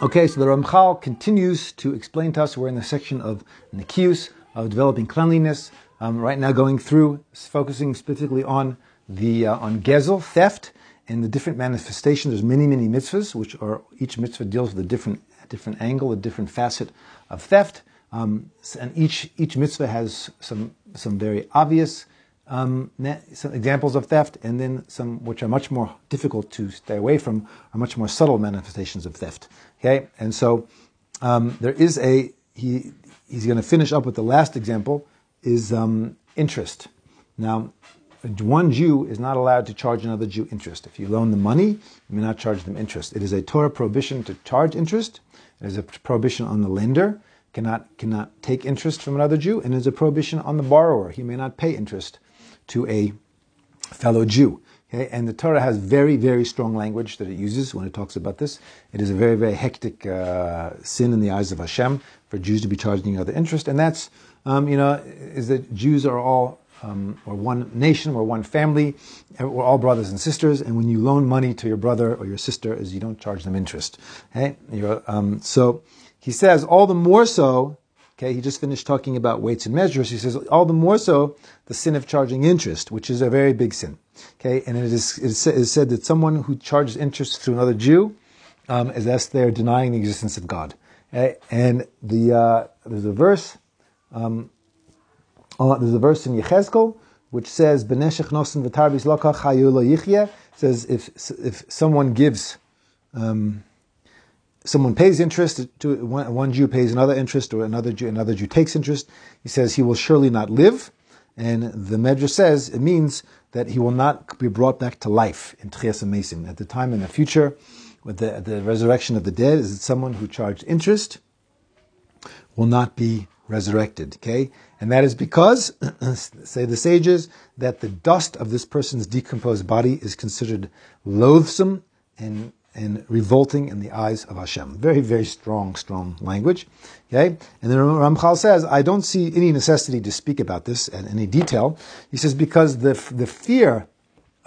Okay, so the Ramchal continues to explain to us. We're in the section of Nikius, of developing cleanliness. Um, right now, going through, focusing specifically on the uh, on gezel, theft, and the different manifestations. There's many, many mitzvahs, which are each mitzvah deals with a different, different angle, a different facet of theft. Um, and each each mitzvah has some some very obvious um, some examples of theft, and then some which are much more difficult to stay away from, are much more subtle manifestations of theft. Okay, and so um, there is a he he's going to finish up with the last example is um, interest. Now, one Jew is not allowed to charge another Jew interest. If you loan them money, you may not charge them interest. It is a Torah prohibition to charge interest. It is a prohibition on the lender cannot cannot take interest from another Jew, and it is a prohibition on the borrower. He may not pay interest to a fellow Jew. Okay? And the Torah has very, very strong language that it uses when it talks about this. It is a very, very hectic uh, sin in the eyes of Hashem for Jews to be charging other interest. And that's, um, you know, is that Jews are all, um, or one nation, or one family, we're all brothers and sisters. And when you loan money to your brother or your sister, is you don't charge them interest. Okay? Um, so he says, all the more so Okay, he just finished talking about weights and measures. He says all the more so the sin of charging interest, which is a very big sin. Okay, and it is, it is said that someone who charges interest to another Jew um, is as they're denying the existence of God. Okay? And the uh, there's a verse, um, uh, there's a verse in Yechezkel which says "Beneshech nosen v'tarbis lokach yichye." Says if if someone gives um, someone pays interest to one, Jew pays another interest, or another Jew, another Jew takes interest. He says he will surely not live, and the Medrash says it means that he will not be brought back to life in Tchias Mesim. At the time in the future, with the, the resurrection of the dead, is it someone who charged interest will not be resurrected. Okay, and that is because, say the sages, that the dust of this person's decomposed body is considered loathsome and and revolting in the eyes of Hashem. Very, very strong, strong language. Okay? And then Ramchal says, I don't see any necessity to speak about this in any detail. He says, because the, the fear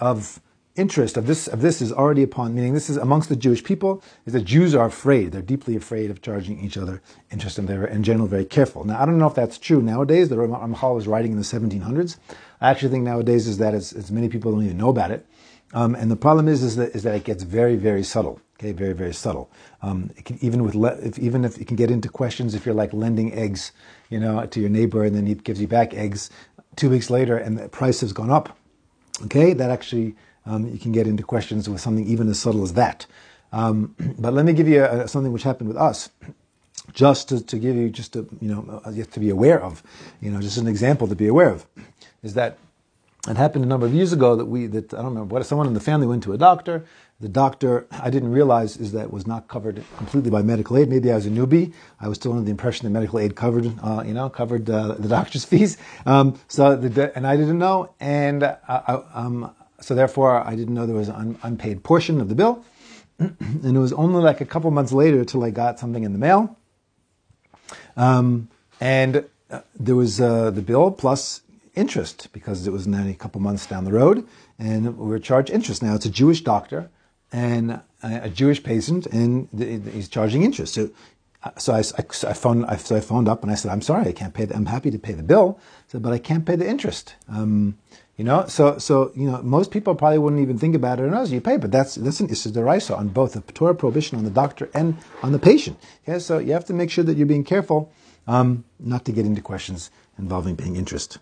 of interest of this of this is already upon meaning this is amongst the Jewish people is that Jews are afraid they're deeply afraid of charging each other interest and they're in general very careful now I don't know if that's true nowadays the Ramchal was writing in the 1700s I actually think nowadays is that as, as many people don't even know about it um, and the problem is, is that, is that it gets very, very subtle. Okay, very, very subtle. Um, it can, even with le- if, even if it can get into questions, if you're like lending eggs, you know, to your neighbor, and then he gives you back eggs two weeks later, and the price has gone up. Okay, that actually um, you can get into questions with something even as subtle as that. Um, but let me give you a, something which happened with us just to, to, give you just to you know uh, to be aware of you know just an example to be aware of is that it happened a number of years ago that we that I don't remember what someone in the family went to a doctor. The doctor I didn't realize is that was not covered completely by medical aid. Maybe I was a newbie. I was still under the impression that medical aid covered uh, you know covered uh, the doctor's fees. Um, so the, and I didn't know, and uh, I, um, so therefore I didn't know there was an unpaid portion of the bill. and it was only like a couple months later till I got something in the mail. Um, and uh, there was uh, the bill plus interest because it was only a couple months down the road, and we were charged interest. Now it's a Jewish doctor and a, Jewish patient, and he's charging interest. So, so I, I, phoned, so I phoned up and I said, "I'm sorry, I can't pay. The, I'm happy to pay the bill, said, but I can't pay the interest." Um, you know, so so you know, most people probably wouldn't even think about it unless you pay, but that's that's an issa deraisa on both the Torah prohibition on the doctor and on the patient. Okay, so you have to make sure that you're being careful um, not to get into questions involving paying interest.